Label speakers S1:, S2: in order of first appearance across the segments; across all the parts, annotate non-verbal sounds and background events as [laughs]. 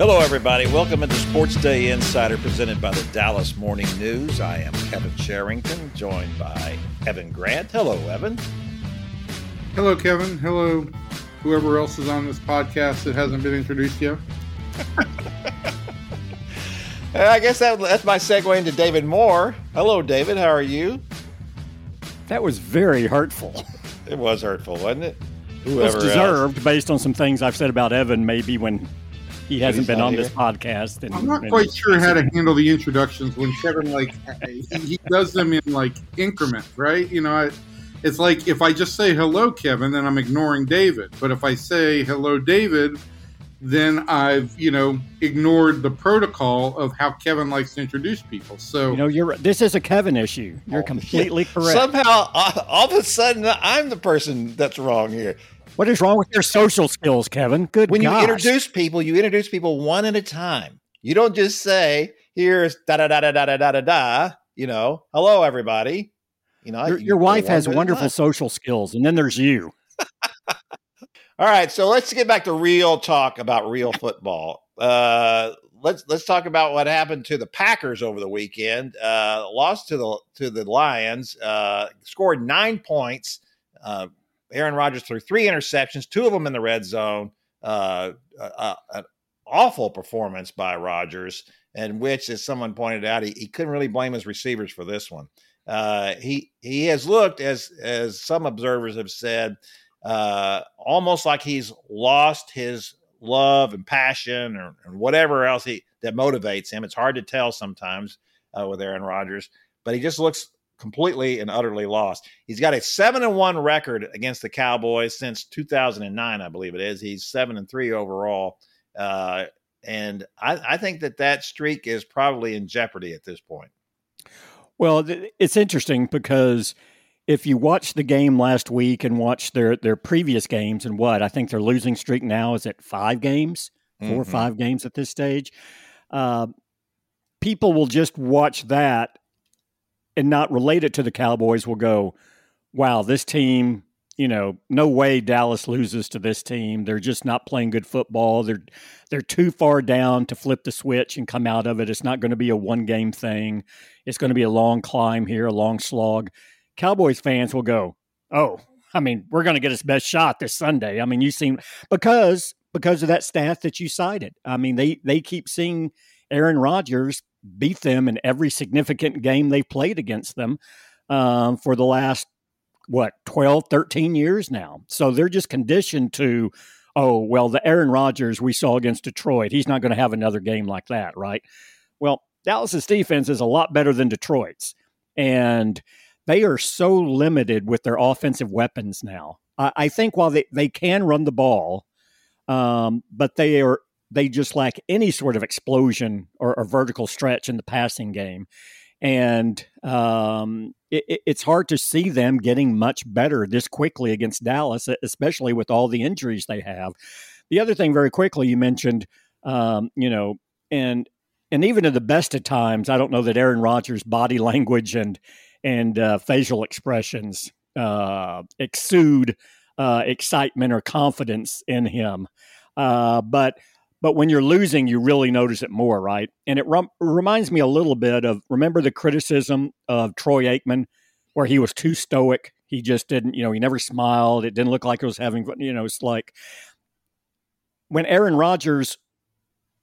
S1: Hello, everybody. Welcome into SportsDay Insider presented by the Dallas Morning News. I am Kevin Sherrington, joined by Evan Grant. Hello, Evan.
S2: Hello, Kevin. Hello, whoever else is on this podcast that hasn't been introduced yet. [laughs]
S1: I guess that, that's my segue into David Moore. Hello, David. How are you?
S3: That was very hurtful.
S1: It was hurtful, wasn't it?
S3: Whoever it was deserved else. based on some things I've said about Evan, maybe when he hasn't been on here. this podcast.
S2: And, I'm not quite sure how to handle the introductions when Kevin like he does them in like increments, right? You know, I, it's like if I just say hello, Kevin, then I'm ignoring David. But if I say hello, David, then I've you know ignored the protocol of how Kevin likes to introduce people. So
S3: you know, you're this is a Kevin issue. You're oh, completely correct.
S1: Somehow, all of a sudden, I'm the person that's wrong here.
S3: What is wrong with your social skills, Kevin? Good.
S1: When
S3: gosh.
S1: you introduce people, you introduce people one at a time. You don't just say, "Here's da da da da da da da da." You know, hello everybody. You know,
S3: your, your wife has wonderful social skills, and then there's you. [laughs]
S1: All right, so let's get back to real talk about real football. Uh, let's let's talk about what happened to the Packers over the weekend. Uh, lost to the to the Lions. Uh, scored nine points. Uh, Aaron Rodgers threw three interceptions, two of them in the red zone. Uh, uh, an awful performance by Rodgers, and which, as someone pointed out, he, he couldn't really blame his receivers for this one. Uh, he he has looked, as as some observers have said, uh, almost like he's lost his love and passion or, or, whatever else he that motivates him. It's hard to tell sometimes uh, with Aaron Rodgers, but he just looks completely and utterly lost. He's got a seven and one record against the Cowboys since 2009, I believe it is. He's seven and three overall, uh, and I, I, think that that streak is probably in jeopardy at this point.
S3: Well, it's interesting because if you watch the game last week and watch their their previous games and what I think their losing streak now is at five games, 4 mm-hmm. or five games at this stage. Uh, people will just watch that and not relate it to the Cowboys will go, wow, this team, you know, no way Dallas loses to this team. They're just not playing good football. They're they're too far down to flip the switch and come out of it. It's not going to be a one game thing. It's going to be a long climb here, a long slog. Cowboys fans will go, "Oh, I mean, we're going to get his best shot this Sunday." I mean, you seem because because of that stat that you cited. I mean, they they keep seeing Aaron Rodgers beat them in every significant game they've played against them um, for the last, what, 12, 13 years now. So they're just conditioned to, oh, well, the Aaron Rodgers we saw against Detroit, he's not going to have another game like that, right? Well, Dallas's defense is a lot better than Detroit's. And they are so limited with their offensive weapons now. I, I think while they, they can run the ball, um, but they are they just lack any sort of explosion or, or vertical stretch in the passing game. And um, it, it's hard to see them getting much better this quickly against Dallas, especially with all the injuries they have. The other thing, very quickly, you mentioned, um, you know, and and even in the best of times, I don't know that Aaron Rodgers' body [laughs] language and and uh, facial expressions uh, exude uh, excitement or confidence in him. Uh, but but when you're losing, you really notice it more, right? And it rem- reminds me a little bit of remember the criticism of Troy Aikman, where he was too stoic. He just didn't, you know, he never smiled. It didn't look like it was having. You know, it's like when Aaron Rodgers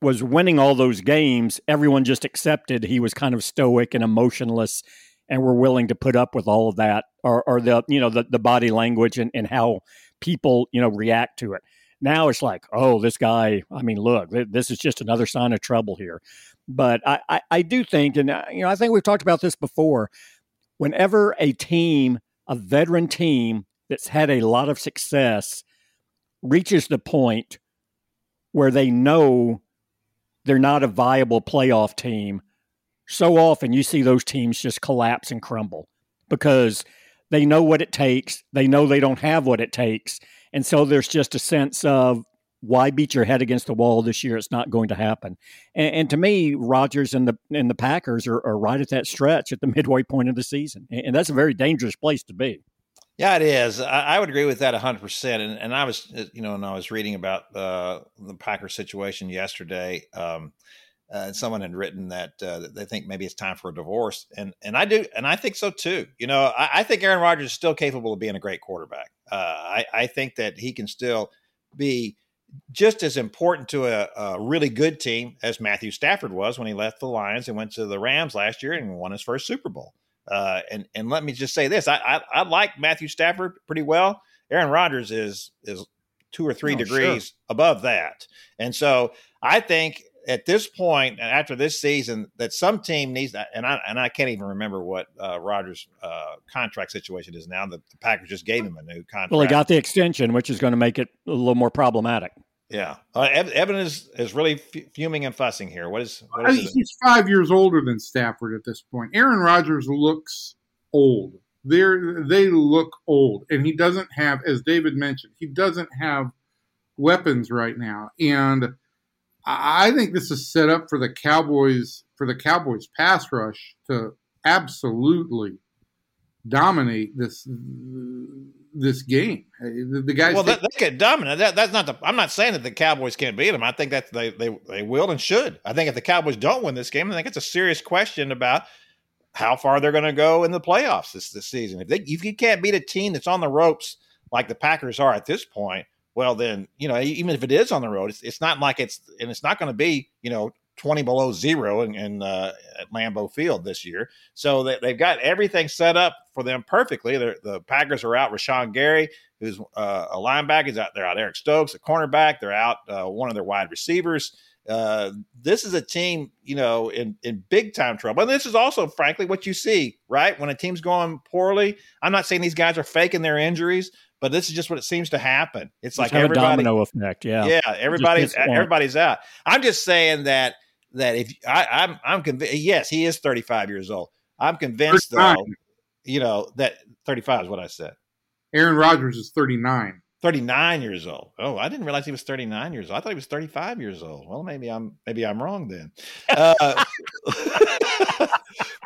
S3: was winning all those games, everyone just accepted he was kind of stoic and emotionless and were willing to put up with all of that or, or the, you know, the, the body language and, and how people, you know, react to it. Now it's like, oh, this guy, I mean, look, this is just another sign of trouble here. But I, I, I do think, and, uh, you know, I think we've talked about this before. Whenever a team, a veteran team that's had a lot of success, reaches the point where they know they're not a viable playoff team, so often you see those teams just collapse and crumble because they know what it takes. They know they don't have what it takes. And so there's just a sense of why beat your head against the wall this year? It's not going to happen. And, and to me, Rodgers and the and the Packers are, are, right at that stretch at the [laughs] midway point of the season, and that's a very dangerous place to be.
S1: Yeah, it is. I, I would agree with that 100%. And, and I was, you know, and I was reading about uh, the Packer situation yesterday. Um, uh, someone had written that, uh, that they think maybe it's time for a divorce, and and I do, and I think so too. You know, I, I think Aaron Rodgers is still capable of being a great quarterback. Uh, I, I think that he can still be just as important to a, a, really good team as Matthew Stafford was when he left the Lions and went to the Rams last year and won his first Super Bowl. Uh, and and let me just say this: I, I, I like Matthew Stafford pretty well. Aaron Rodgers is is two or three oh, degrees sure. above that, and so I think at this point after this season that some team needs and I and I can't even remember what uh, Rodgers' uh, contract situation is now. The, the, Packers just gave him a new contract.
S3: Well, he got the extension, which is going to make it a little more problematic.
S1: Yeah, uh, Evan is is really fuming and fussing here. What is? What is
S2: he's five years older than Stafford at this point. Aaron Rodgers looks old. They they look old, and he doesn't have, as David mentioned, he doesn't have weapons right now, and I think this is set up for the Cowboys for the Cowboys pass rush to absolutely dominate this this game. The, the guys.
S1: Well, they, they get dominant. That, that's not the. I'm not saying that the Cowboys can't beat them. I think that they they they will and should. I think if the Cowboys don't win this game, I think it's a serious question about how far they're going to go in the playoffs this this season. If they if you can't beat a team that's on the ropes like the Packers are at this point, well then you know even if it is on the road it's, it's not like it's and it's not going to be you know 20 below zero in, in uh, at Lambeau Field this year. So they, they've got everything set up for them perfectly. They're, the Packers are out Rashan Gary, who's uh, a linebacker. He's out. They're out Eric Stokes, a cornerback. They're out uh, one of their wide receivers. Uh, this is a team, you know, in, in big time trouble. And this is also, frankly, what you see, right? When a team's going poorly, I'm not saying these guys are faking their injuries, but this is just what it seems to happen. It's like everybody
S3: domino effect. Yeah,
S1: yeah. Everybody's everybody's out. I'm just saying that that if I, I'm I'm convinced. Yes, he is 35 years old. I'm convinced 39. though. You know that 35 is what I said.
S2: Aaron Rodgers is 39.
S1: 39 years old. Oh, I didn't realize he was 39 years old. I thought he was 35 years old. Well, maybe I'm maybe I'm wrong then. Uh, [laughs]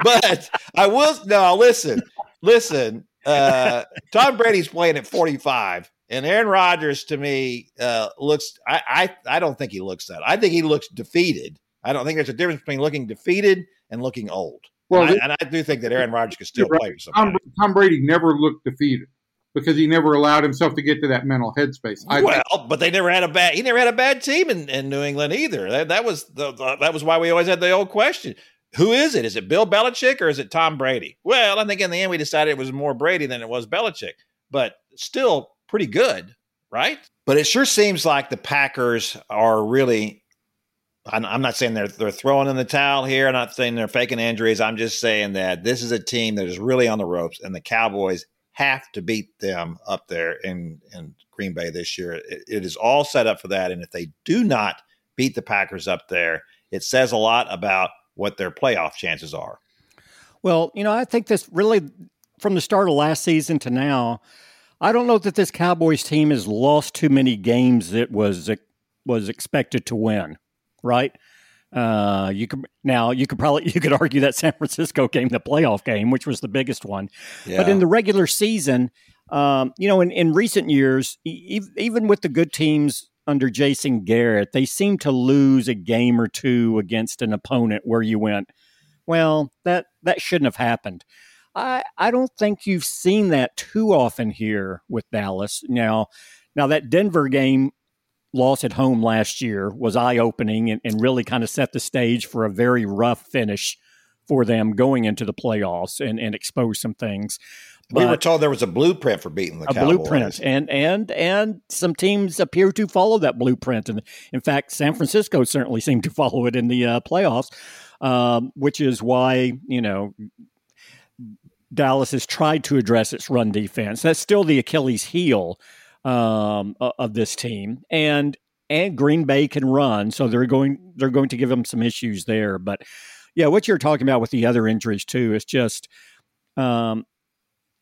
S1: but I will no, listen. Listen, uh, Tom Brady's playing at 45, and Aaron Rodgers to me uh, looks. I, I I don't think he looks that. I think he looks defeated. I don't think there's a difference between looking defeated and looking old. Well, and I, and I do think that Aaron Rodgers could still play with
S2: Tom, Tom, Brady never looked defeated because he never allowed himself to get to that mental headspace.
S1: I well, think. but they never had a bad. He never had a bad team in, in New England either. That, that was the, the, that was why we always had the old question: who is it? Is it Bill Belichick or is it Tom Brady? Well, I think in the end we decided it was more Brady than it was Belichick, but still pretty good, right? But it sure seems like the Packers are really. I'm not saying they're they're throwing in the towel here. I'm not saying they're faking injuries. I'm just saying that this is a team that is really on the ropes, and the Cowboys have to beat them up there in in Green Bay this year. it, it is all set up for that, and if they do not beat the Packers up there, it says a lot about what their playoff chances are.
S3: Well, you know, I think this really, from the start of last season to now, I don't know that this Cowboys team has lost too many games that was was expected to win. Right? Uh, you could now you could probably [laughs] you could argue that San Francisco game, the playoff game, which was the biggest one, yeah. but in the regular season, um, you know, in, in recent years, e- even with the good teams under Jason Garrett, they seem to lose a game or two against an opponent where you went, well, that that shouldn't have happened. I I don't think you've seen that too often here with Dallas. Now, now that Denver game loss at home last year was eye opening and, and really kind of set the stage for a very rough finish for them going into the playoffs and, and expose some things.
S1: But we were told there was a blueprint for beating the
S3: a
S1: Cowboys.
S3: blueprint, and and and some teams appear to follow that blueprint. And in fact, San Francisco certainly seemed to follow it in the uh, playoffs, um, which is why you know Dallas has tried to address its run defense. That's still the Achilles heel um, of this team, and and Green Bay can run, so they're going they're going to give them some issues there. But yeah, what you're talking about with the other injuries too is just um,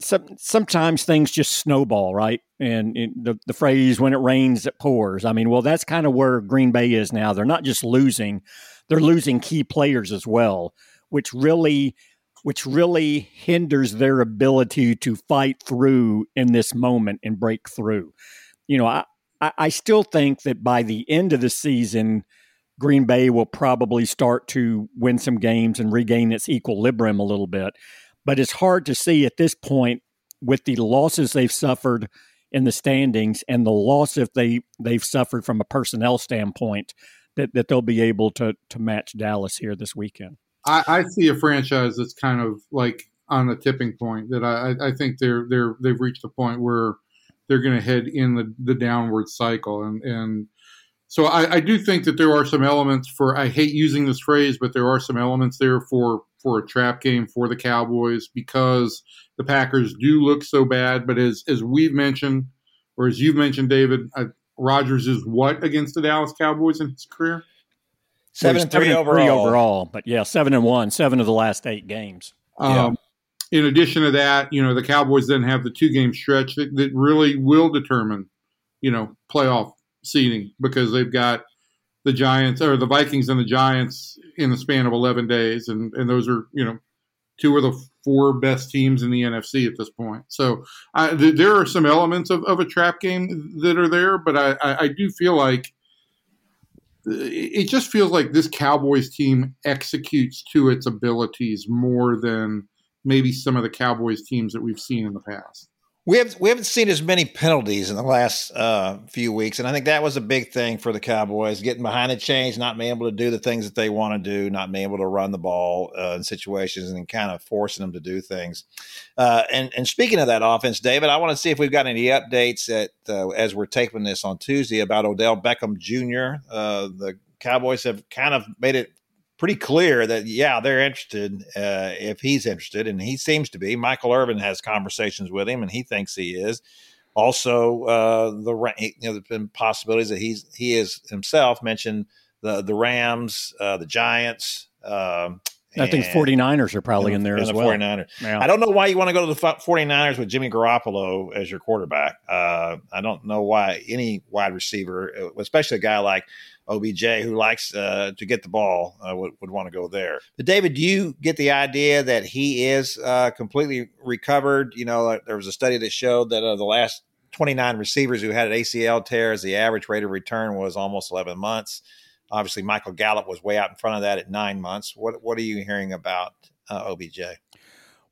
S3: some, sometimes things just snowball, right? And, the, the phrase, when it rains, it pours. I mean, well, that's kind of where Green Bay is now. They're not just losing, they're losing key players as well, which really which really hinders their ability to fight through in this moment and break through. You know, I, I still think that by the end of the season, Green Bay will probably start to win some games and regain its equilibrium a little bit. But it's hard to see at this point with the losses they've suffered in the standings and the loss if they they've suffered from a personnel standpoint that, that they'll be able to to match Dallas here this weekend.
S2: I, I see a franchise that's kind of like on the tipping point that I, I think they're they're they've reached a point where they're going to head in the, the downward cycle and and so I, I, do think that there are some elements for I hate using this phrase, but there are some elements there for for a trap game for the Cowboys because the Packers do look so bad. But as as we've mentioned, or as you've mentioned, David, uh, Rodgers is what against the Dallas Cowboys in his career?
S1: Seven and three overall. Three
S3: overall, but yeah, seven and one, seven of the last eight games.
S2: Um, yeah. In addition to that, you know, the Cowboys then have the two game stretch that, that really will determine, you know, playoff seeding because they've got the Giants or the Vikings and the Giants in the span of 11 days. And, and those are, you know, two of the four best teams in the NFC at this point. So uh, th- there are some elements of, of a trap game that are there, but I, I, I do feel like it just feels like this Cowboys team executes to its abilities more than maybe some of the Cowboys teams that we've seen in the past
S1: we have we haven't seen as many penalties in the last uh, few weeks, and I think that was a big thing for the Cowboys getting behind the chains, not being able to do the things that they want to do, not being able to run the ball uh, in situations, and kind of forcing them to do things. Uh, and and speaking of that offense, David, I want to see if we've got any updates at uh, as we're taping this on Tuesday about Odell Beckham Jr. Uh, the Cowboys have kind of made it pretty clear that yeah they're interested uh, if he's interested and he seems to be michael irvin has conversations with him and he thinks he is also uh, the you know there's been possibilities that he's he is himself mentioned the the rams uh, the giants um,
S3: I think 49ers are probably in there as
S1: the
S3: well.
S1: 49ers. Yeah. I don't know why you want to go to the 49ers with Jimmy Garoppolo as your quarterback. Uh, I don't know why any wide receiver, uh, especially a guy like OBJ who likes uh, to get the ball uh, would, would want to go there. But David, do you get the idea that he is uh, completely recovered? You know, there was a study that showed that the last 29 receivers who had an ACL tears, the average rate of return was almost 11 months. Obviously, Michael Gallup was way out in front of that at nine months. What what are you hearing about uh, OBJ?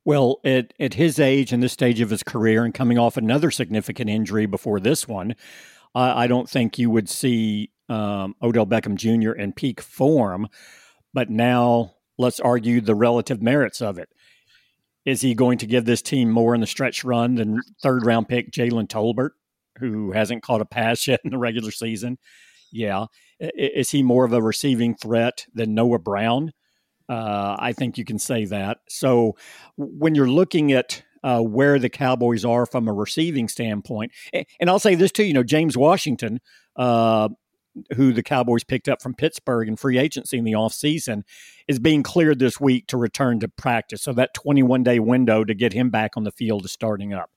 S3: Well, at, at his age and this stage of his career, and coming off another significant injury before this one, I don't think you would see um, Odell Beckham Jr. in peak form. But now let's argue the relative merits of it. Is he going to give this team more in the stretch run than third round pick Jalen Tolbert, who hasn't caught a pass [laughs] yet in the regular season? Yeah. Is he more of a receiving threat than Noah Brown? Uh, I think you can say that. So when you're looking at uh, where the Cowboys are from a receiving standpoint, and I'll say this too, you know, James Washington, uh, who the Cowboys picked up from Pittsburgh in free agency in the offseason, is being cleared this week to return to practice. So that 21 day window to get him back on the field is starting up.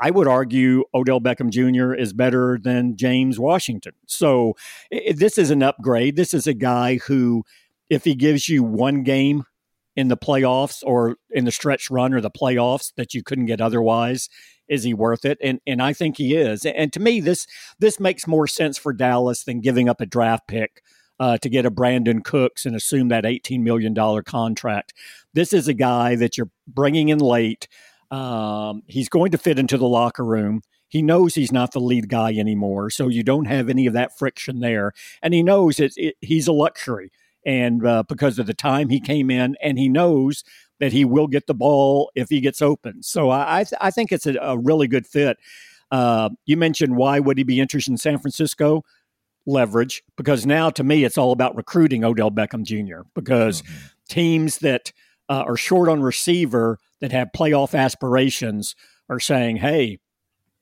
S3: I would argue Odell Beckham Jr. is better than James Washington. So this is an upgrade. This is a guy who, if he gives you one game in the playoffs or in the stretch run or the playoffs that you couldn't get otherwise, is he worth it? And and I think he is. And to me, this this makes more sense for Dallas than giving up a draft pick uh, to get a Brandin Cooks and assume that eighteen million dollar contract. This is a guy that you're bringing in late. Um, he's going to fit into the locker room. He knows he's not the lead guy anymore, so you don't have any of that friction there. And he knows it, it he's a luxury, and uh, because of the time he came in, and he knows that he will get the ball if he gets open. So I, I, think it's a, a, really good fit. Uh, you mentioned why would he be interested in San Francisco? Leverage, because now to me it's all about recruiting Odell Beckham Jr. Because mm-hmm. teams that uh, are short on receiver that have playoff aspirations are saying, "Hey,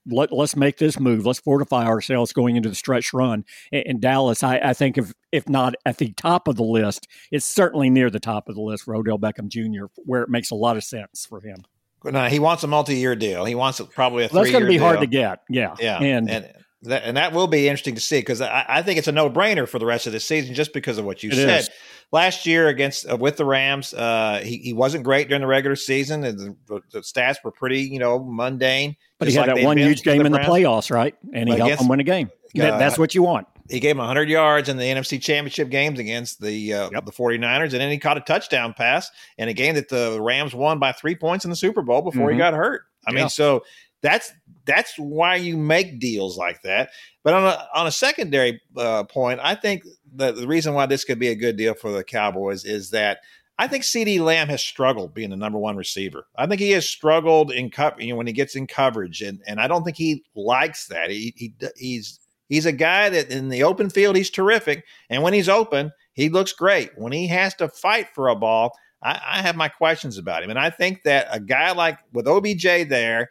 S3: let, us make this move. Let's fortify ourselves going into the stretch run. In, in Dallas, I, I, think if if not at the top of the list, it's certainly near the top of the list for Odell Beckham Jr., where it makes a lot of sense for him.
S1: No, he wants a multi-year deal. He wants probably a.
S3: That's
S1: going
S3: to be
S1: deal.
S3: hard to get. Yeah,
S1: yeah, and, and that, and that will be interesting to see because I, I, think it's a no-brainer for the rest of the season just because of what you it said. Is. Last year against uh, with the Rams, uh, he, he wasn't great during the regular season, and the, the stats were pretty, you know, mundane.
S3: But he had like that one huge game in the playoffs, right? And he helped them win a game. Uh, that's what you want.
S1: He gave him 100 yards in the NFC Championship games against the uh, yep. the 49ers, and then he caught a touchdown pass in a game that the Rams won by three points in the Super Bowl before mm-hmm. he got hurt. I yeah. mean, so that's that's why you make deals like that. But on a on a secondary uh, point, I think the, the reason why this could be a good deal for the Cowboys is that I think CeeDee Lamb has struggled being the number one receiver. I think he has struggled in co- you know, when he gets in coverage, and and I don't think he likes that. He, he he's he's a guy that in the open field he's terrific, and when he's open, he looks great. When he has to fight for a ball, I, I have my questions about him, and I think that a guy like with OBJ there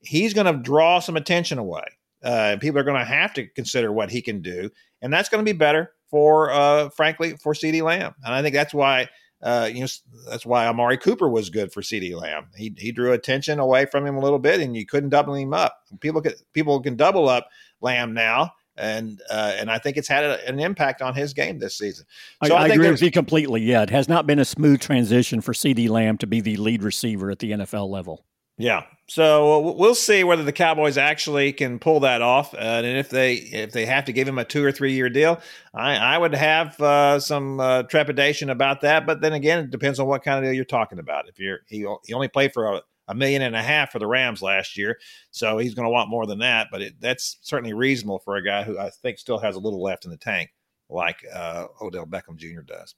S1: he's going to draw some attention away. Uh, people are going to have to consider what he can do, and that's going to be better for, uh, frankly, for CeeDee Lamb. And I think that's why, uh, you know, that's why Amari Cooper was good for CeeDee Lamb. He he drew attention away from him a little bit, and you couldn't double him up. People can people can double up Lamb now. And uh, and I think it's had a, an impact on his game this season.
S3: So I, I, I agree with you completely. Yeah, it has not been a smooth transition for CeeDee Lamb to be the lead receiver at the NFL level.
S1: Yeah. So we'll see whether the Cowboys actually can pull that off, uh, and if they if they have to give him a two or three year deal, I, I would have uh, some uh, trepidation about that. But then again, it depends on what kind of deal you're talking about. If you're he, he only played for a, a million and a half for the Rams last year, so he's going to want more than that. But it, that's certainly reasonable for a guy who I think still has a little left in the tank, like uh, Odell Beckham Jr. does.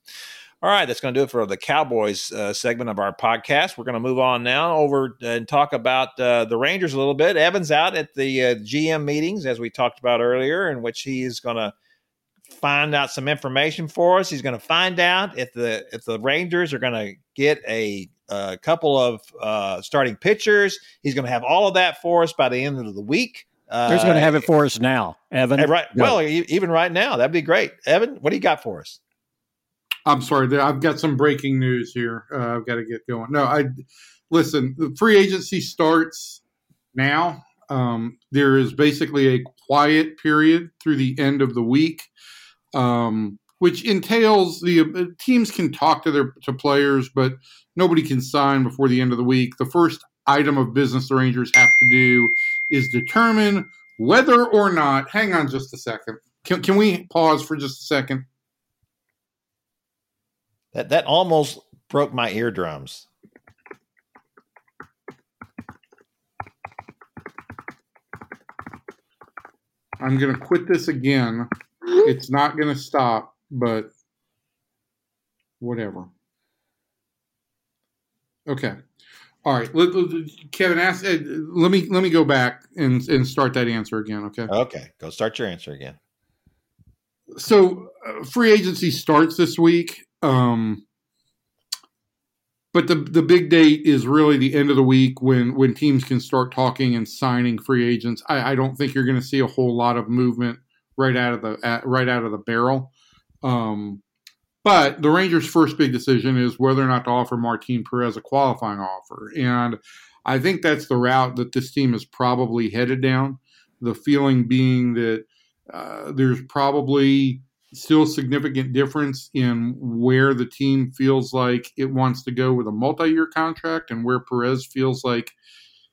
S1: All right, that's going to do it for the Cowboys uh, segment of our podcast. We're going to move on now over and talk about uh, the Rangers a little bit. Evan's out at the uh, GM meetings, as we talked about earlier, in which he is going to find out some information for us. He's going to find out if the if the Rangers are going to get a, a couple of uh, starting pitchers. He's going to have all of that for us by the end of the week.
S3: Uh, He's going to have it for us now, Evan.
S1: Right. Well, even right now, that'd be great. Evan, what do you got for us?
S2: I'm sorry, I've got some breaking news here. Uh, I've got to get going. No, I listen. The free agency starts now. Um, there is basically a quiet period through the end of the week, um, which entails the uh, teams can talk to their to players, but nobody can sign before the end of the week. The first item of business the Rangers have to do is determine whether or not. Hang on, just a second. Can, can we pause for just a second?
S1: That that almost broke my eardrums.
S2: I'm going to quit this again. [gasps] It's not going to stop, but whatever. Okay. All right, let, let, Kevin. Ask. Uh, let me let me go back and and start that answer again. Okay.
S1: Okay. Go start your answer again.
S2: So, uh, free agency starts this week. Um, but the the big date is really the end of the week when when teams can start talking and signing free agents. I, I don't think you're going to see a whole lot of movement right out of the at, right out of the barrel. Um, but the Rangers' first big decision is whether or not to offer Martin Perez a qualifying offer, and I think that's the route that this team is probably headed down. The feeling being that uh, there's probably still significant difference in where the team feels like it wants to go with a multi-year contract and where Perez feels like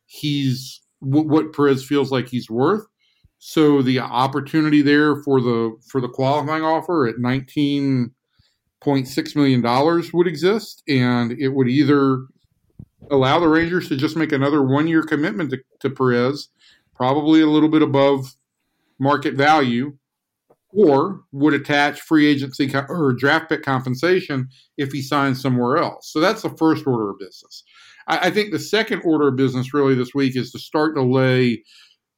S2: he's what Perez feels like he's worth. So the opportunity there for the for the qualifying offer at nineteen point six million dollars would exist, and it would either allow the Rangers to just make another one year commitment to, to Perez, probably a little bit above market value, or would attach free agency or draft pick compensation if he signs somewhere else. So that's the first order of business. I, I think the second order of business really this week is to start to lay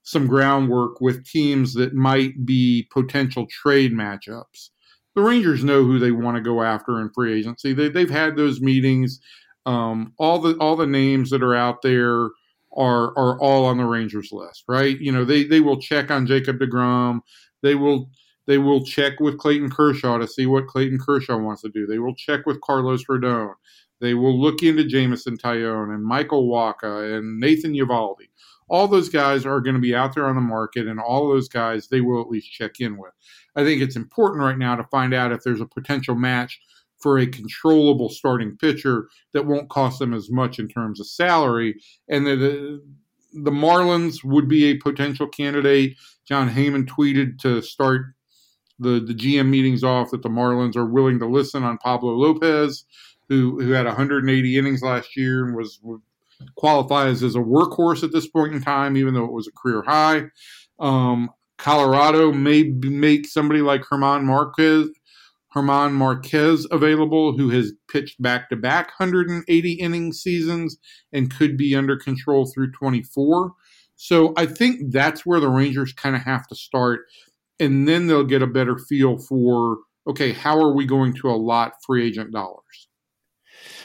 S2: some groundwork with teams that might be potential trade matchups. The Rangers know who they want to go after in free agency. They, they've had those meetings. Um, all the all the names that are out there are are all on the Rangers list, right? You know, they they will check on Jacob deGrom. They will they will check with Clayton Kershaw to see what Clayton Kershaw wants to do. They will check with Carlos Rodon. They will look into Jameson Taillon and Michael Wacha and Nathan Eovaldi. All those guys are going to be out there on the market, and all those guys they will at least check in with. I think it's important right now to find out if there's a potential match for a controllable starting pitcher that won't cost them as much in terms of salary, and uh, the Marlins would be a potential candidate. Jon Heyman tweeted to start the, the GM meetings off that the Marlins are willing to listen on Pablo Lopez, who who had 180 innings last year and was qualifies as a workhorse at this point in time, even though it was a career high. Um, Colorado may make somebody like German Marquez, German Marquez available, who has pitched back to back 180 inning seasons and could be under control through 24. So I think that's where the Rangers kind of have to start. And then they'll get a better feel for okay, how are we going to allot free agent dollars?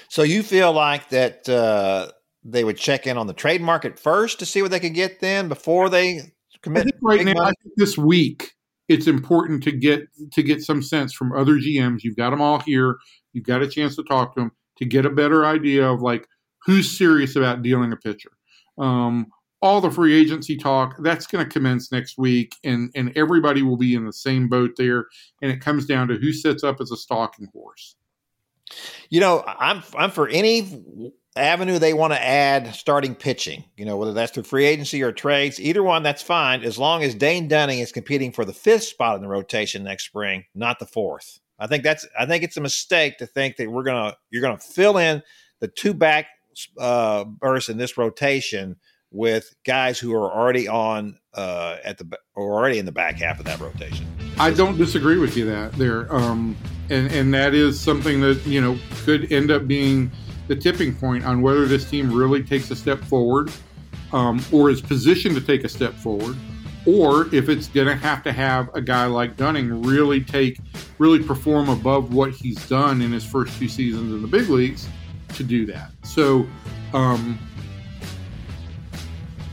S1: So you feel like that uh, they would check in on the trade market first to see what they could get then before they commit.
S2: right now, money? this week, it's important to get to get some sense from other GMs. You've got them all here. You've got a chance to talk to them to get a better idea of like who's serious about dealing a pitcher. Um, all the free agency talk that's going to commence next week, and and everybody will be in the same boat there. And it comes down to who sets up as a stalking horse.
S1: You know, I'm I'm for any avenue they want to add starting pitching, you know, whether that's through free agency or trades, either one, that's fine, as long as Dane Dunning is competing for the fifth spot in the rotation next spring, not the fourth. I think that's I think it's a mistake to think that we're gonna you're gonna fill in the two back uh, bursts in this rotation with guys who are already on uh, at the or already in the back half of that rotation.
S2: I don't disagree with you that there, um, and and that is something that you know could end up being the tipping point on whether this team really takes a step forward um, or is positioned to take a step forward, or if it's going to have to have a guy like Dunning really take, really perform above what he's done in his first two seasons in the big leagues to do that. So, um,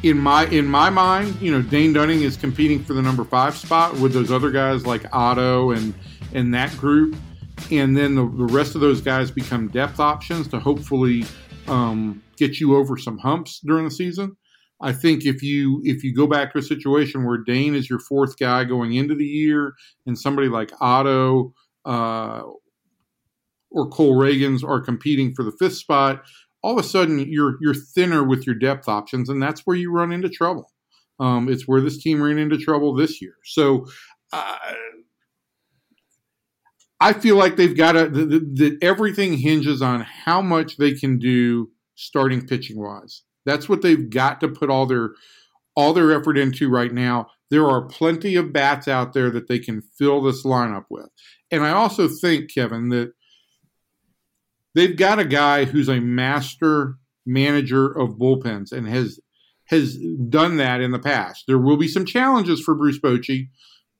S2: in my in my mind, you know, Dane Dunning is competing for the number five spot with those other guys like Otto and and that group and then the, the rest of those guys become depth options to hopefully um, get you over some humps during the season. I think if you if you go back to a situation where Dane is your fourth guy going into the year, and somebody like Otto uh, or Cole Ragans are competing for the fifth spot, all of a sudden you're you're thinner with your depth options, and that's where you run into trouble. Um, it's where this team ran into trouble this year. So. Uh, I feel like they've got to that everything hinges on how much they can do starting pitching wise. That's what they've got to put all their all their effort into right now. There are plenty of bats out there that they can fill this lineup with. And I also think, Kevin, that they've got a guy who's a master manager of bullpens and has has done that in the past. There will be some challenges for Bruce Bochy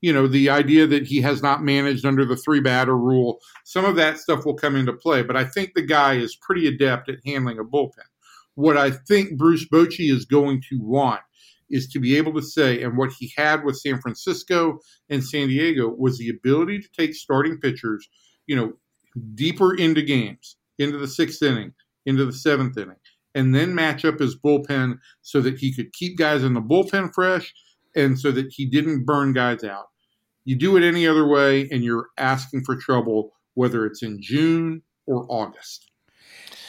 S2: you know, the idea that he has not managed under the three batter rule, some of that stuff will come into play. But I think the guy is pretty adept at handling a bullpen. What I think Bruce Bochy is going to want is to be able to say, and what he had with San Francisco and San Diego was the ability to take starting pitchers, you know, deeper into games, into the sixth inning, into the seventh inning, and then match up his bullpen so that he could keep guys in the bullpen fresh and so that he didn't burn guys out. You do it any other way, and you're asking for trouble, whether it's in June or August.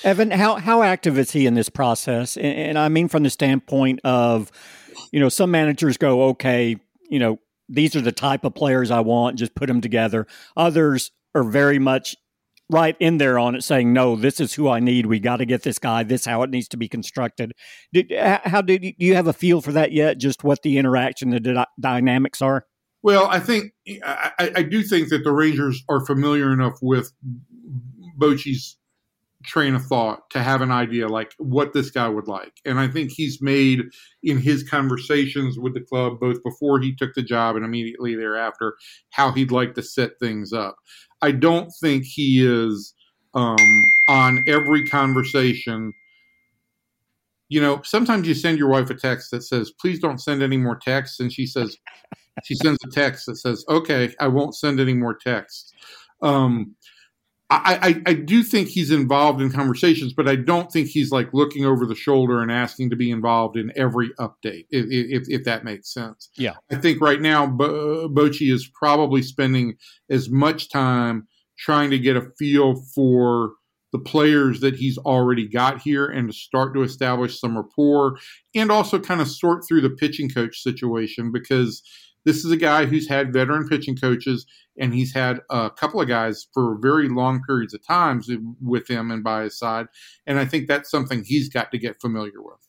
S3: Evan, how how active is he in this process? And, and, I mean, from the standpoint of, you know, some managers go, okay, you know, these are the type of players I want, just put them together. Others are very much right in there on it, saying, no, this is who I need. We got to get this guy. This how it needs to be constructed. Did, uh, how did do you have a feel for that yet? Just what the interaction, the dynamics are?
S2: Well, I think I, I, do think that the Rangers are familiar enough with Bochy's train of thought to have an idea like what this guy would like. And I think he's made in his conversations with the club, both before he took the job and immediately thereafter, how he'd like to set things up. I don't think he is um, on every conversation. You know, sometimes you send your wife a text that says, please don't send any more texts. And she says, she sends a text that says, "Okay, I won't send any more texts." Um, I, I, I, do think he's involved in conversations, but I don't think he's like looking over the shoulder and asking to be involved in every update, if, if, if that makes sense.
S3: Yeah.
S2: I think right now, Bo- Bochy is probably spending as much time trying to get a feel for the players that he's already got here and to start to establish some rapport and also kind of sort through the pitching coach situation because this is a guy who's had veteran pitching coaches and he's had a couple of guys for very long periods of times with him and by his side and i think that's something he's got to get familiar with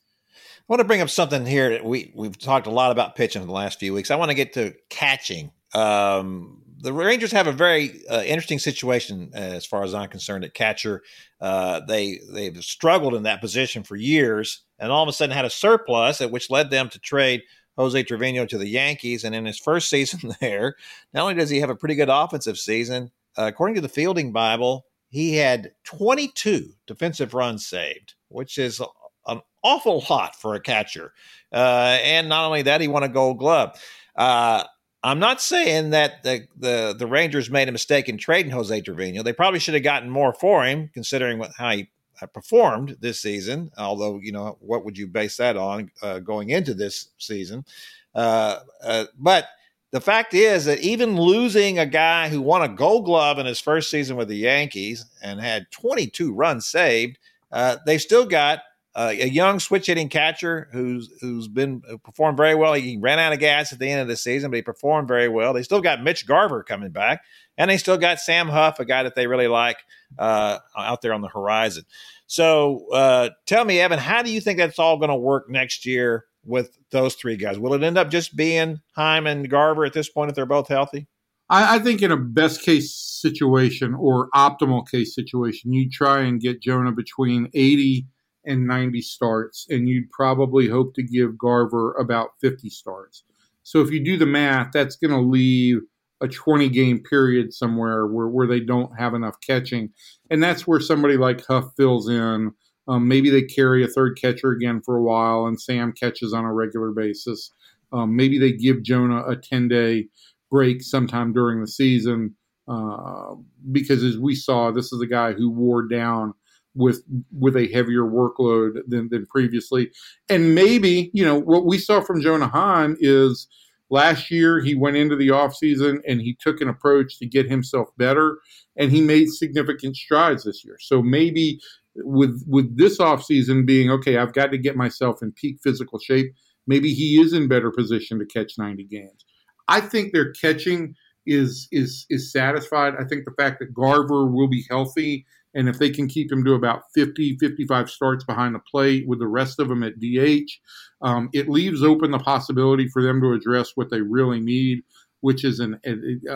S1: I want to bring up something here. That we we've talked a lot about pitching in the last few weeks. I want to get to catching. Um, the Rangers have a very uh, interesting situation uh, as far as I'm concerned at catcher. Uh, they they've struggled in that position for years, and all of a sudden had a surplus, which led them to trade Jose Trevino to the Yankees. And in his first [laughs] season there, not only does he have a pretty good offensive season, uh, according to the Fielding Bible, he had 22 defensive runs saved, which is an awful lot for a catcher. Uh, and not only that, he won a Gold Glove. Uh, I'm not saying that the, the the Rangers made a mistake in trading Jose Trevino. They probably should have gotten more for him, considering what, how he performed this season. Although, you know, what would you base that on uh, going into this season? Uh, uh, but the fact is that even losing a guy who won a Gold Glove in his first season with the Yankees and had 22 runs saved, uh, they still got uh, a young switch hitting catcher who's who's been who performed very well. He ran out of gas at the end of the season, but he performed very well. They still got Mitch Garver coming back, and they still got Sam Huff, a guy that they really like uh, out there on the horizon. So, uh, tell me, Evan, how do you think that's all going to work next year with those three guys? Will it end up just being Heim and Garver at this point if they're both healthy?
S2: I, I think in a best case situation or optimal case situation, you try and get Jonah between eighty and 90 starts, and you'd probably hope to give Garver about 50 starts. So if you do the math, that's going to leave a 20 game period somewhere where, where they don't have enough catching. And that's where somebody like Huff fills in. Um, maybe they carry a third catcher again for a while, and Sam catches on a regular basis. Um, maybe they give Jonah a 10 day break sometime during the season uh, because, as we saw, this is a guy who wore down with with a heavier workload than, than previously. And maybe, you know, what we saw from Jonah Heim is last year he went into the offseason and he took an approach to get himself better and he made significant strides this year. So maybe with with this offseason being okay, I've got to get myself in peak physical shape, maybe he is in better position to catch 90 games. I think their catching is is is satisfied. I think the fact that Garver will be healthy and if they can keep him to about 50, 55 starts behind the plate with the rest of them at DH, um, it leaves open the possibility for them to address what they really need, which is an, a,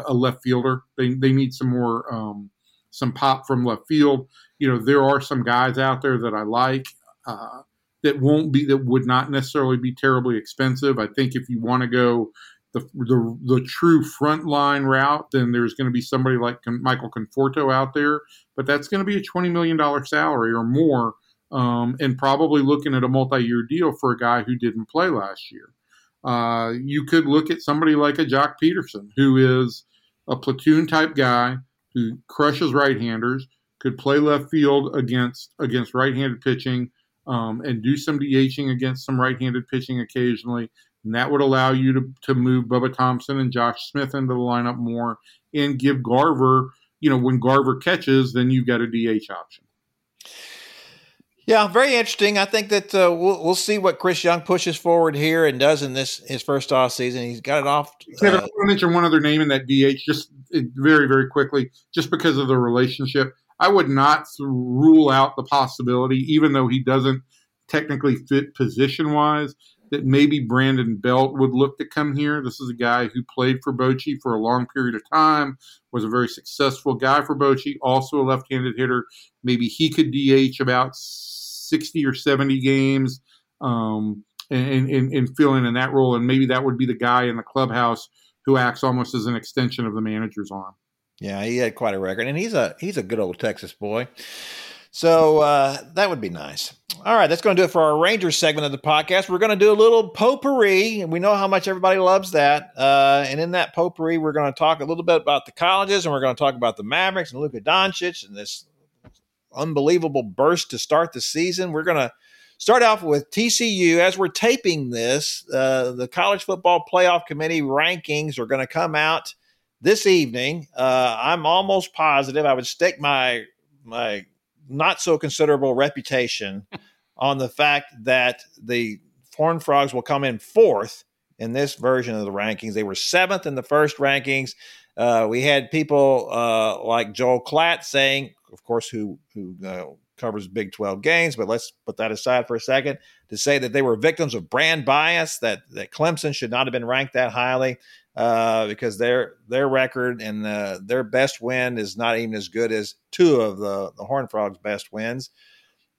S2: a left fielder. They, they need some more, um, some pop from left field. You know, there are some guys out there that I like. Uh, that won't be that would not necessarily be terribly expensive. I think if you want to go the, the the true frontline route, then there's going to be somebody like Michael Conforto out there, but that's going to be a twenty million dollar salary or more, um, and probably looking at a multi year deal for a guy who didn't play last year. Uh, you could look at somebody like a Joc Pederson, who is a platoon type guy who crushes right handers, could play left field against against right handed pitching, um, and do some DHing against some right handed pitching occasionally and that would allow you to, to move Bubba Thompson and Josh Smith into the lineup more and give Garver, you know, when Garver catches, then you've got a DH option.
S1: Yeah, very interesting. I think that uh, we'll, we'll see what Chris Young pushes forward here and does in this his first off season. He's got it off.
S2: Uh, Kevin, I want to mention one other name in that DH, just very very quickly, just because of the relationship. I would not rule out the possibility, even though he doesn't technically fit position wise, that maybe Brandon Belt would look to come here. This is a guy who played for Bochy for a long period of time, was a very successful guy for Bochy, also a left handed hitter. Maybe he could DH about 60 or 70 games um, and, and, and fill in in that role. And maybe that would be the guy in the clubhouse who acts almost as an extension of the manager's arm.
S1: Yeah, he had quite a record, and he's a he's a good old Texas boy. So uh, that would be nice. All right, that's going to do it for our Rangers segment of the podcast. We're going to do a little potpourri, and we know how much everybody loves that. Uh, and in that potpourri, we're going to talk a little bit about the colleges, and we're going to talk about the Mavericks and Luka Doncic and this unbelievable burst to start the season. We're going to start off with TCU. As we're taping this, uh, the College Football Playoff Committee rankings are going to come out this evening, uh, I'm almost positive I would stake my my not so considerable reputation [laughs] on the fact that the Horned Frogs will come in fourth in this version of the rankings. They were seventh in the first rankings. Uh, we had people uh, like Joel Klatt saying, of course, who who uh, covers Big 12 games, but let's put that aside for a second to say that they were victims of brand bias, that that Clemson should not have been ranked that highly uh, because their their record and uh, their best win is not even as good as two of the the Horned Frogs' best wins.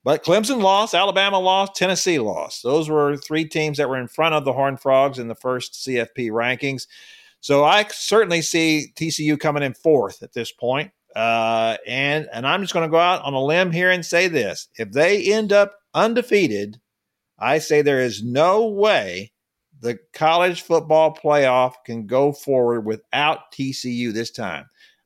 S1: But Clemson lost, Alabama lost, Tennessee lost. Those were three teams that were in front of the Horned Frogs in the first CFP rankings. So I certainly see TCU coming in fourth at this point. Uh, and and I'm just going to go out on a limb here and say this: if they end up undefeated, I say there is no way the college football playoff can go forward without TCU this time.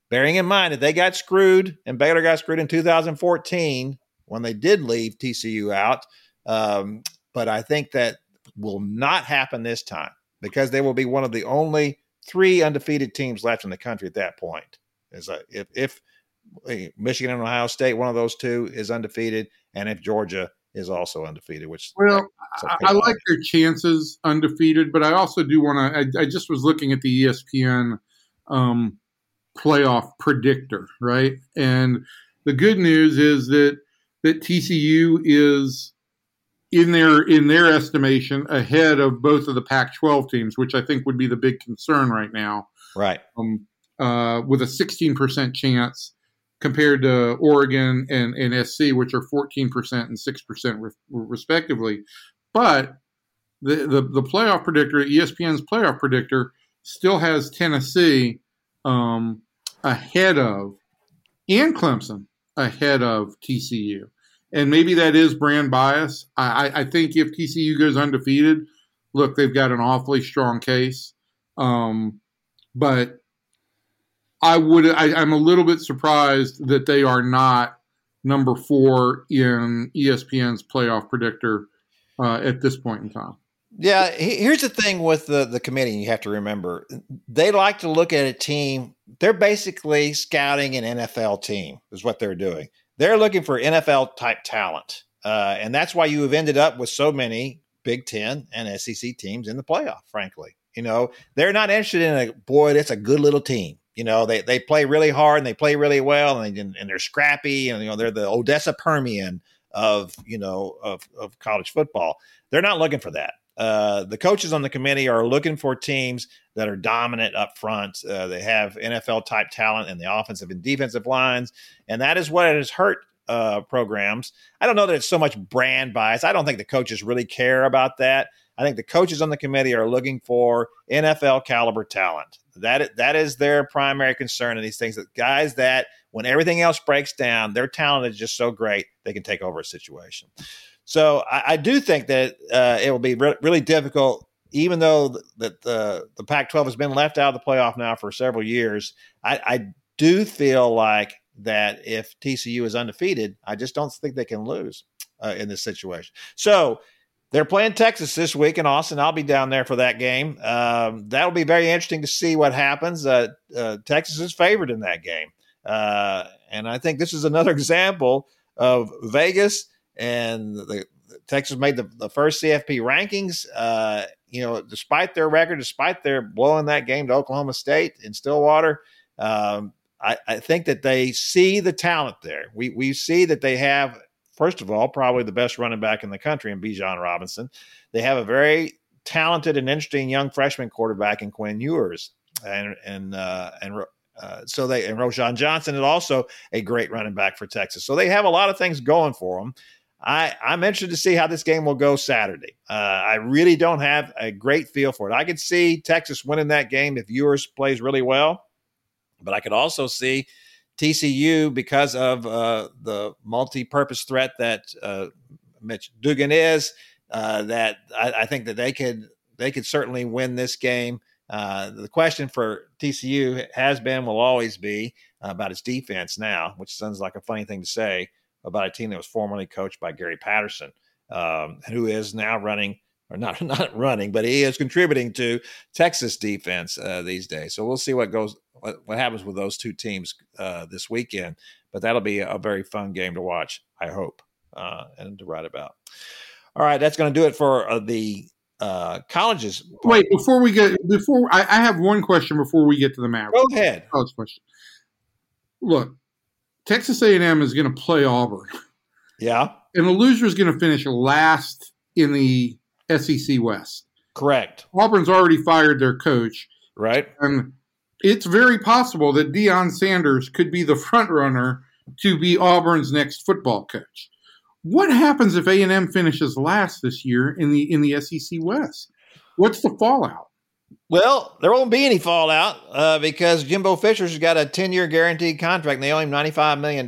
S1: Bearing in mind that they got screwed and Baylor got screwed in 2014 when they did leave TCU out. Um, but I think that will not happen this time because they will be one of the only three undefeated teams left in the country at that point. If, if Michigan and Ohio State, one of those two, is undefeated, and if Georgia is also undefeated, which
S2: well, I, I, like their chances undefeated, but I also do want to. I, I, just was looking at the ESPN um, playoff predictor, right? And the good news is that that TCU is in their in their estimation ahead of both of the Pac-12 teams, which I think would be the big concern right now.
S1: Right.
S2: Um, uh, with a 16% chance compared to Oregon and, and SC, which are 14% and 6% re- respectively. But the, the, the playoff predictor, ESPN's playoff predictor, still has Tennessee um, ahead of, and Clemson ahead of TCU. And maybe that is brand bias. I, I think if TCU goes undefeated, look, they've got an awfully strong case. Um, but I would I, am a little bit surprised that they are not number four in ESPN's playoff predictor uh, at this point in time.
S1: Yeah, here's the thing with the the committee. You have to remember they like to look at a team. They're basically scouting an NFL team. Is what they're doing. They're looking for NFL type talent, uh, and that's why you have ended up with so many Big Ten and SEC teams in the playoff. Frankly, you know they're not interested in a boy. That's a good little team. You know, they, they play really hard and they play really well and, they, and they're scrappy and, you know, they're the Odessa Permian of, you know, of, of college football. They're not looking for that. Uh, the coaches on the committee are looking for teams that are dominant up front. Uh, they have NFL type talent in the offensive and defensive lines. And that is what has hurt uh, programs. I don't know that it's so much brand bias. I don't think the coaches really care about that. I think the coaches on the committee are looking for NFL caliber talent. That that is their primary concern in these things. That guys that when everything else breaks down, their talent is just so great they can take over a situation. So I, I do think that uh, it will be re- really difficult, even though that the the Pac-12 has been left out of the playoff now for several years. I, I do feel like that if TCU is undefeated, I just don't think they can lose uh, in this situation. So they're playing Texas this week in Austin. I'll be down there for that game. Um, that'll be very interesting to see what happens. Uh, uh, Texas is favored in that game. Uh, and I think this is another [laughs] example of Vegas and the, Texas made the, the first CFP rankings. Uh, you know, despite their record, despite their blowing that game to Oklahoma State in Stillwater, um, I, I, think that they see the talent there. We we see that they have first of all, probably the best running back in the country in Bijan Robinson. They have a very talented and interesting young freshman quarterback in Quinn Ewers, and and uh, and uh, so they and Roschon Johnson is also a great running back for Texas. So they have a lot of things going for them. I, I'm interested to see how this game will go Saturday. Uh, I really don't have a great feel for it. I could see Texas winning that game if Ewers plays really well, but I could also see TCU, because of uh, the multi-purpose threat that uh, Mitch Duggan is, uh, that I, I, think that they could they could certainly win this game. Uh, the question for TCU has been, will always be about its defense now, which sounds like a funny thing to say about a team that was formerly coached by Gary Patterson, um, who is now running or not [laughs] not running, but he is contributing to Texas defense uh, these days. So we'll see what goes what, what happens with those two teams uh, this weekend. But that'll be a very fun game to watch. I hope uh, and to write about. All right, that's going to do it for uh, the uh, colleges.
S2: Wait, before we get before I, I, have one question before we get to the Mavericks.
S1: Go ahead.
S2: College question. Look, Texas A&M is going to play Auburn.
S1: Yeah,
S2: and the loser is going to finish last in the SEC West.
S1: Correct.
S2: Auburn's already fired their coach.
S1: Right.
S2: And it's very possible that Deion Sanders could be the front runner to be Auburn's next football coach. What happens if A&M finishes last this year in the in the SEC West? What's the fallout?
S1: Well, there won't be any fallout uh, because Jimbo Fisher's got a 10 year guaranteed contract and they owe him $95 million.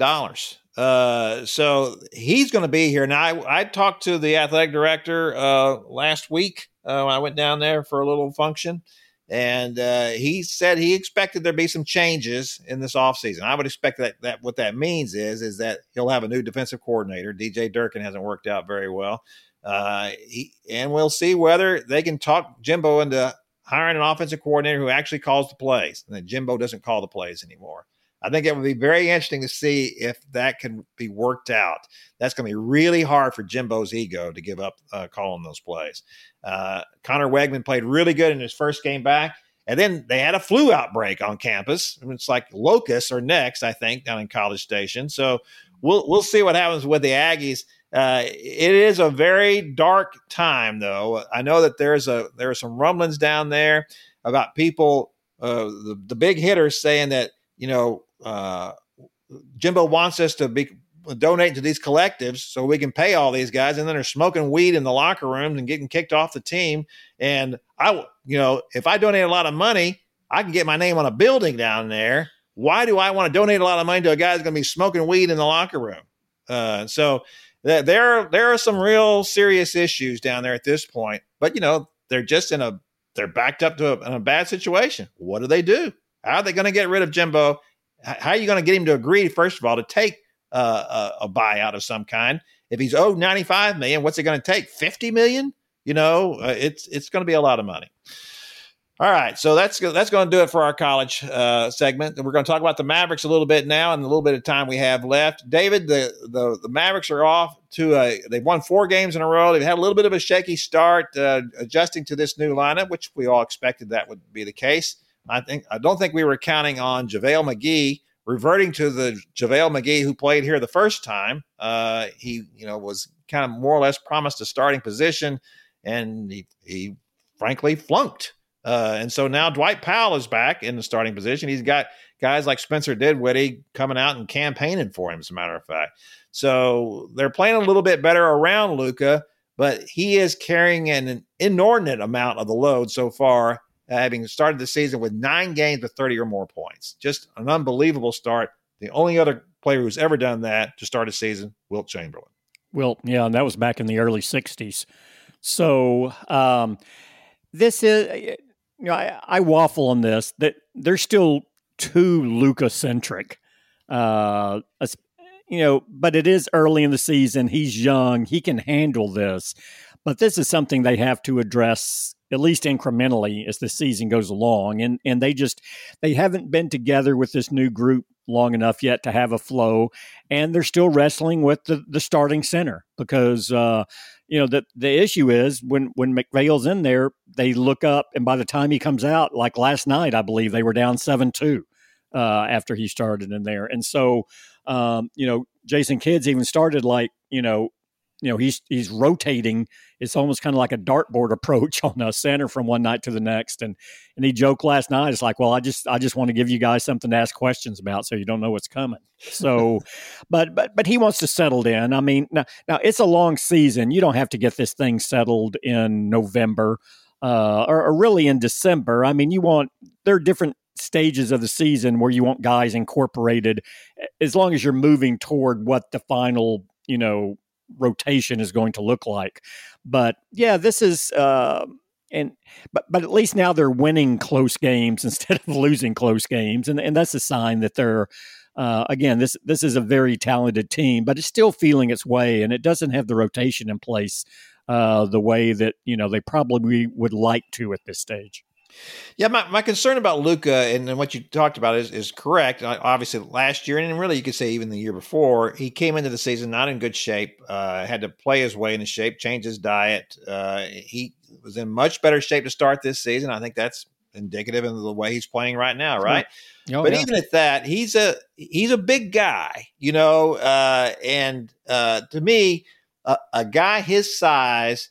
S1: Uh, so he's going to be here. Now, I, I, talked to the athletic director uh, last week uh, when I went down there for a little function, and uh, he said he expected there be some changes in this offseason. I would expect that, that what that means is is that he'll have a new defensive coordinator. DJ Durkin hasn't worked out very well. Uh, he, and we'll see whether they can talk Jimbo into hiring an offensive coordinator who actually calls the plays, and that Jimbo doesn't call the plays anymore. I think it would be very interesting to see if that can be worked out. That's going to be really hard for Jimbo's ego to give up uh, calling those plays. Uh, Conner Weigman played really good in his first game back. And then they had a flu outbreak on campus. It's like locusts are next, I think, down in College Station. So we'll we'll see what happens with the Aggies. Uh, it is a very dark time, though. I know that there's a there are some rumblings down there about people, uh, the, the big hitters saying that you know uh, Jimbo wants us to be donating to these collectives so we can pay all these guys, and then they're smoking weed in the locker rooms and getting kicked off the team. And I, you know, if I donate a lot of money, I can get my name on a building down there. Why do I want to donate a lot of money to a guy that's going to be smoking weed in the locker room? Uh, so th- there, there are some real serious issues down there at this point. But you know, they're just in a they're backed up to a, a bad situation. What do they do? How are they going to get rid of Jimbo how are you going to get him to agree, first of all, to take uh, a, a buyout of some kind? If he's owed 95 million, what's it going to take? 50 million? You know, uh, it's it's going to be a lot of money. All right, so that's that's going to do it for our college uh, segment. We're going to talk about the Mavericks a little bit now, and a little bit of time we have left. David, the the, the Mavericks are off to a. They've won four games in a row. They've had a little bit of a shaky start, uh, adjusting to this new lineup, which we all expected that would be the case. I think I don't think we were counting on JaVale McGee reverting to the JaVale McGee who played here the first time. Uh, he, you know, was kind of more or less promised a starting position, and he, he frankly flunked. Uh, and so now Dwight Powell is back in the starting position. He's got guys like Spencer Dinwiddie coming out and campaigning for him, as a matter of fact. So they're playing a little bit better around Luka, but he is carrying an inordinate amount of the load so far having started the season with nine games with 30 or more points. Just an unbelievable start. The only other player who's ever done that to start a season, Wilt Chamberlain.
S3: Well, yeah, and that was back in the early 60s. So um, this is, you know, I, I, waffle on this that they're still too Luka centric. Uh, you know, but it is early in the season. He's young. He can handle this. But this is something they have to address at least incrementally as the season goes along. And and they just they haven't been together with this new group long enough yet to have a flow. And they're still wrestling with the the starting center because uh you know the the issue is when when McPhail's in there they look up and by the time he comes out like last night I believe they were down 7-2 uh after he started in there. And so um you know Jason Kidd's even started like you know you know he's he's rotating. It's almost kind of like a dartboard [laughs] approach on a center from one night to the next. And and he joked last night it's like well i just i just want to give you guys something to ask questions about so you don't know what's coming. So [laughs] but but but he wants to settle in. I mean now, now it's a long season. You don't have to get this thing settled in november uh, or, or really in december. I mean you want there are different stages of the season where you want guys incorporated as long as you're moving toward what the final you know rotation is going to look like. But yeah, this is uh, and but but at least now they're winning close games [laughs] instead of losing close games, and and that's a sign that they're. Uh, again, this this is a very talented team, but it's still feeling its way, and it doesn't have the rotation in place uh, the way that you know they probably would like to at this stage.
S1: Yeah, my, my concern about Luka and, and, what you talked about is, is correct. Obviously, last year, and really you could say even the year before, he came into the season not in good shape. Uh, had to play his way into shape, change his diet. Uh, he was in much better shape to start this season. I think that's indicative of the way he's playing right now, right? Oh, but yeah. even at that, he's a he's a big guy, you know. Uh, and uh, to me, a, a guy his size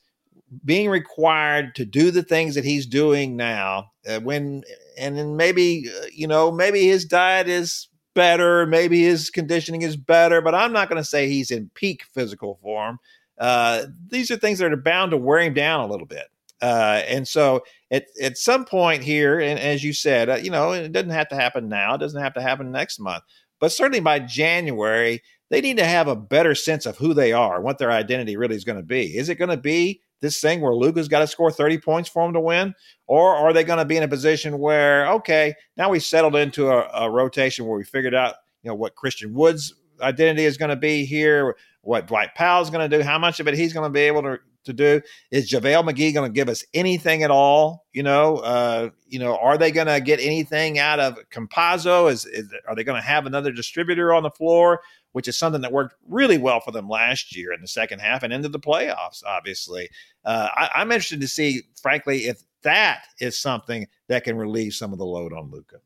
S1: being required to do the things that he's doing now uh, when and then maybe uh, you know maybe his diet is better maybe his conditioning is better but i'm not going to say he's in peak physical form. Uh, these are things that are bound to wear him down a little bit. Uh, and so at, at some point here and as you said uh, you know it doesn't have to happen now it doesn't have to happen next month but certainly by january they need to have a better sense of who they are what their identity really is going to be. Is it going to be this thing where Luka's got to score 30 points for him to win? Or are they going to be in a position where, okay, now we settled into a, a rotation where we figured out, you know, what Christian Wood's identity is going to be here, what Dwight Powell's going to do, how much of it he's going to be able to, to do. Is JaVale McGee going to give us anything at all? You know, uh, you know, are they going to get anything out of Campazzo? Is, is are they going to have another distributor on the floor? which is something that worked really well for them last year in the second half and into the playoffs, obviously. Uh, I, am interested to see, frankly, if that is something that can relieve some of the load on Luka.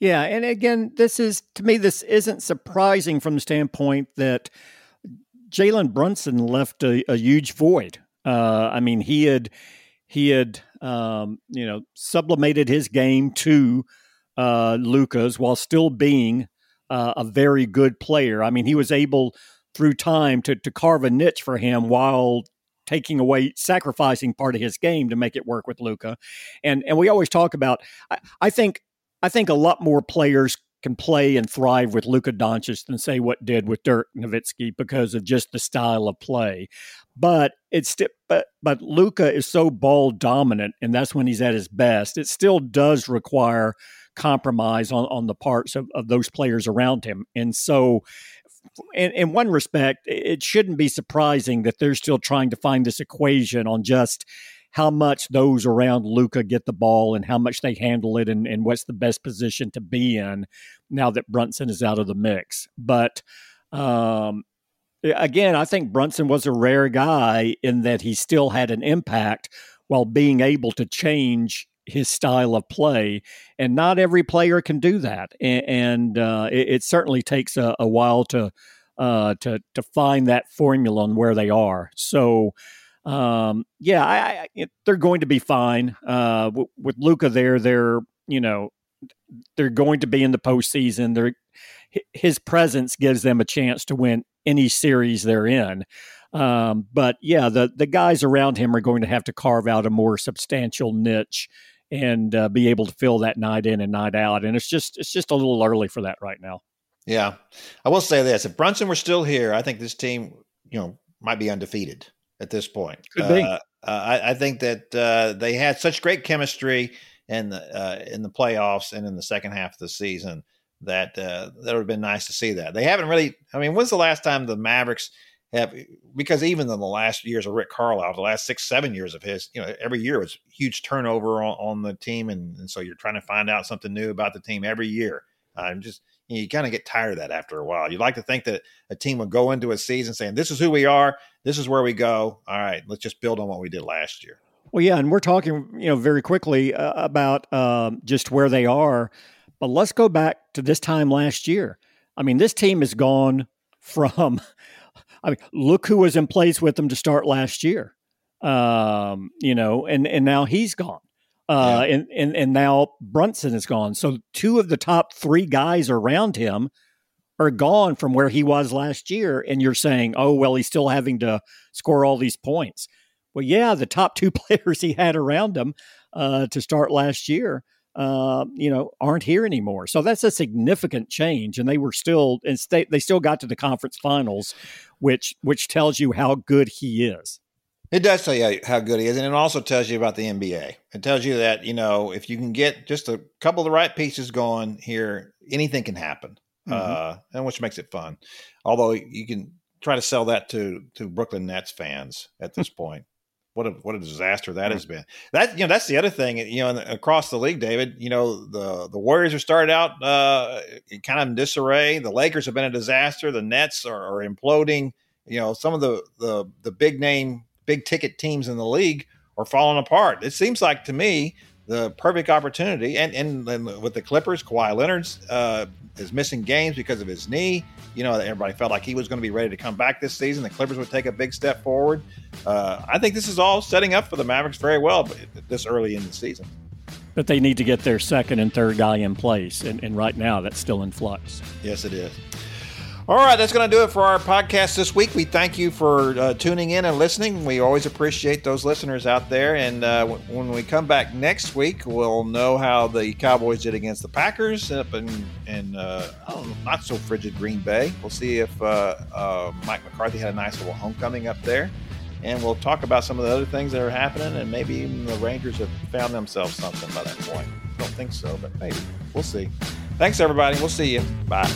S3: Yeah. And again, this is, to me, this isn't surprising from the standpoint that Jalen Brunson left a, a huge void. Uh, I mean, he had, he had, um, you know, sublimated his game to uh, Luka's while still being uh, a very good player. I mean, he was able through time to to carve a niche for him while taking away sacrificing part of his game to make it work with Luka. And and we always talk about I, I think I think a lot more players can play and thrive with Luka Doncic than say what did with Dirk Nowitzki because of just the style of play. But it's st- but but Luka is so ball dominant, and that's when he's at his best. It still does require compromise on, on the parts of, of those players around him. And so, in, in one respect, it shouldn't be surprising that they're still trying to find this equation on just how much those around Luka get the ball and how much they handle it and, and what's the best position to be in now that Brunson is out of the mix. But um, again, I think Brunson was a rare guy in that he still had an impact while being able to change his style of play, and not every player can do that. And, and uh, it, it, certainly takes a, a while to uh, to to find that formula on where they are. So. Um, yeah, I, I, they're going to be fine. Uh, w- with Luka there, they're you know they're going to be in the postseason. They're his presence gives them a chance to win any series they're in. Um, but yeah, the the guys around him are going to have to carve out a more substantial niche and uh, be able to fill that night in and night out. And it's just it's just a little early for that right now.
S1: Yeah, I will say this: if Brunson were still here, I think this team, you know, might be undefeated at this point.
S3: Could be.
S1: Uh, uh, I, I, think that uh, they had such great chemistry in the uh, in the playoffs and in the second half of the season that uh, that would have been nice to see that. They haven't really. I mean, when's the last time the Mavericks? have because even in the last years of Rick Carlisle, the last six, seven years of his, you know, every year was huge turnover on, on the team, and, and, so you're trying to find out something new about the team every year. I'm uh, just you, know, you kind of get tired of that after a while. You'd like to think that a team would go into a season saying, "This is who we are. This is where we go. All right, let's just build on what we did last year."
S3: Well, yeah, and we're talking, you know, very quickly uh, about um, just where they are, but let's go back to this time last year. I mean, this team has gone from [laughs] I mean, look who was in place with them to start last year. Um, you know, and and now he's gone. Uh, yeah. and, and and now Brunson is gone. So two of the top three guys around him are gone from where he was last year. And you're saying, oh well, he's still having to score all these points. Well, yeah, the top [laughs] two players he had around him uh, to start last year uh, you know, aren't here anymore. So that's a significant change, and they were still and they, they still got to the conference finals, which which tells you how good he is.
S1: It does tell you how good he is, and it also tells you about the NBA. It tells you that you know if you can get just a couple of the right pieces going here, anything can happen, mm-hmm. uh, and which makes it fun. Although you can try to sell that to to Brooklyn Nets fans at this [laughs] point. What a what a disaster that has been. That you know that's the other thing you know across the league, David. You know the the Warriors are started out uh, kind of in disarray. The Lakers have been a disaster. The Nets are, are imploding. You know some of the the the big name big ticket teams in the league are falling apart. It seems like to me the perfect opportunity. And, and, and with the Clippers, Kawhi Leonard's uh, is missing games because of his knee. You know, everybody felt like he was going to be ready to come back this season. The Clippers would take a big step forward. Uh, I think this is all setting up for the Mavericks very well this early in the season.
S3: But they need to get their second and third guy in place. And, and right now, that's still in flux.
S1: Yes, it is. All right, that's going to do it for our podcast this week. We thank you for uh, tuning in and listening. We always appreciate those listeners out there. And uh, w- when we come back next week, we'll know how the Cowboys did against the Packers up in, in uh, know, not so frigid Green Bay. We'll see if uh, uh, Mike McCarthy had a nice little homecoming up there. And we'll talk about some of the other things that are happening. And maybe even the Rangers have found themselves something by that point. Don't think so, but maybe. We'll see. Thanks, everybody. We'll see you. Bye.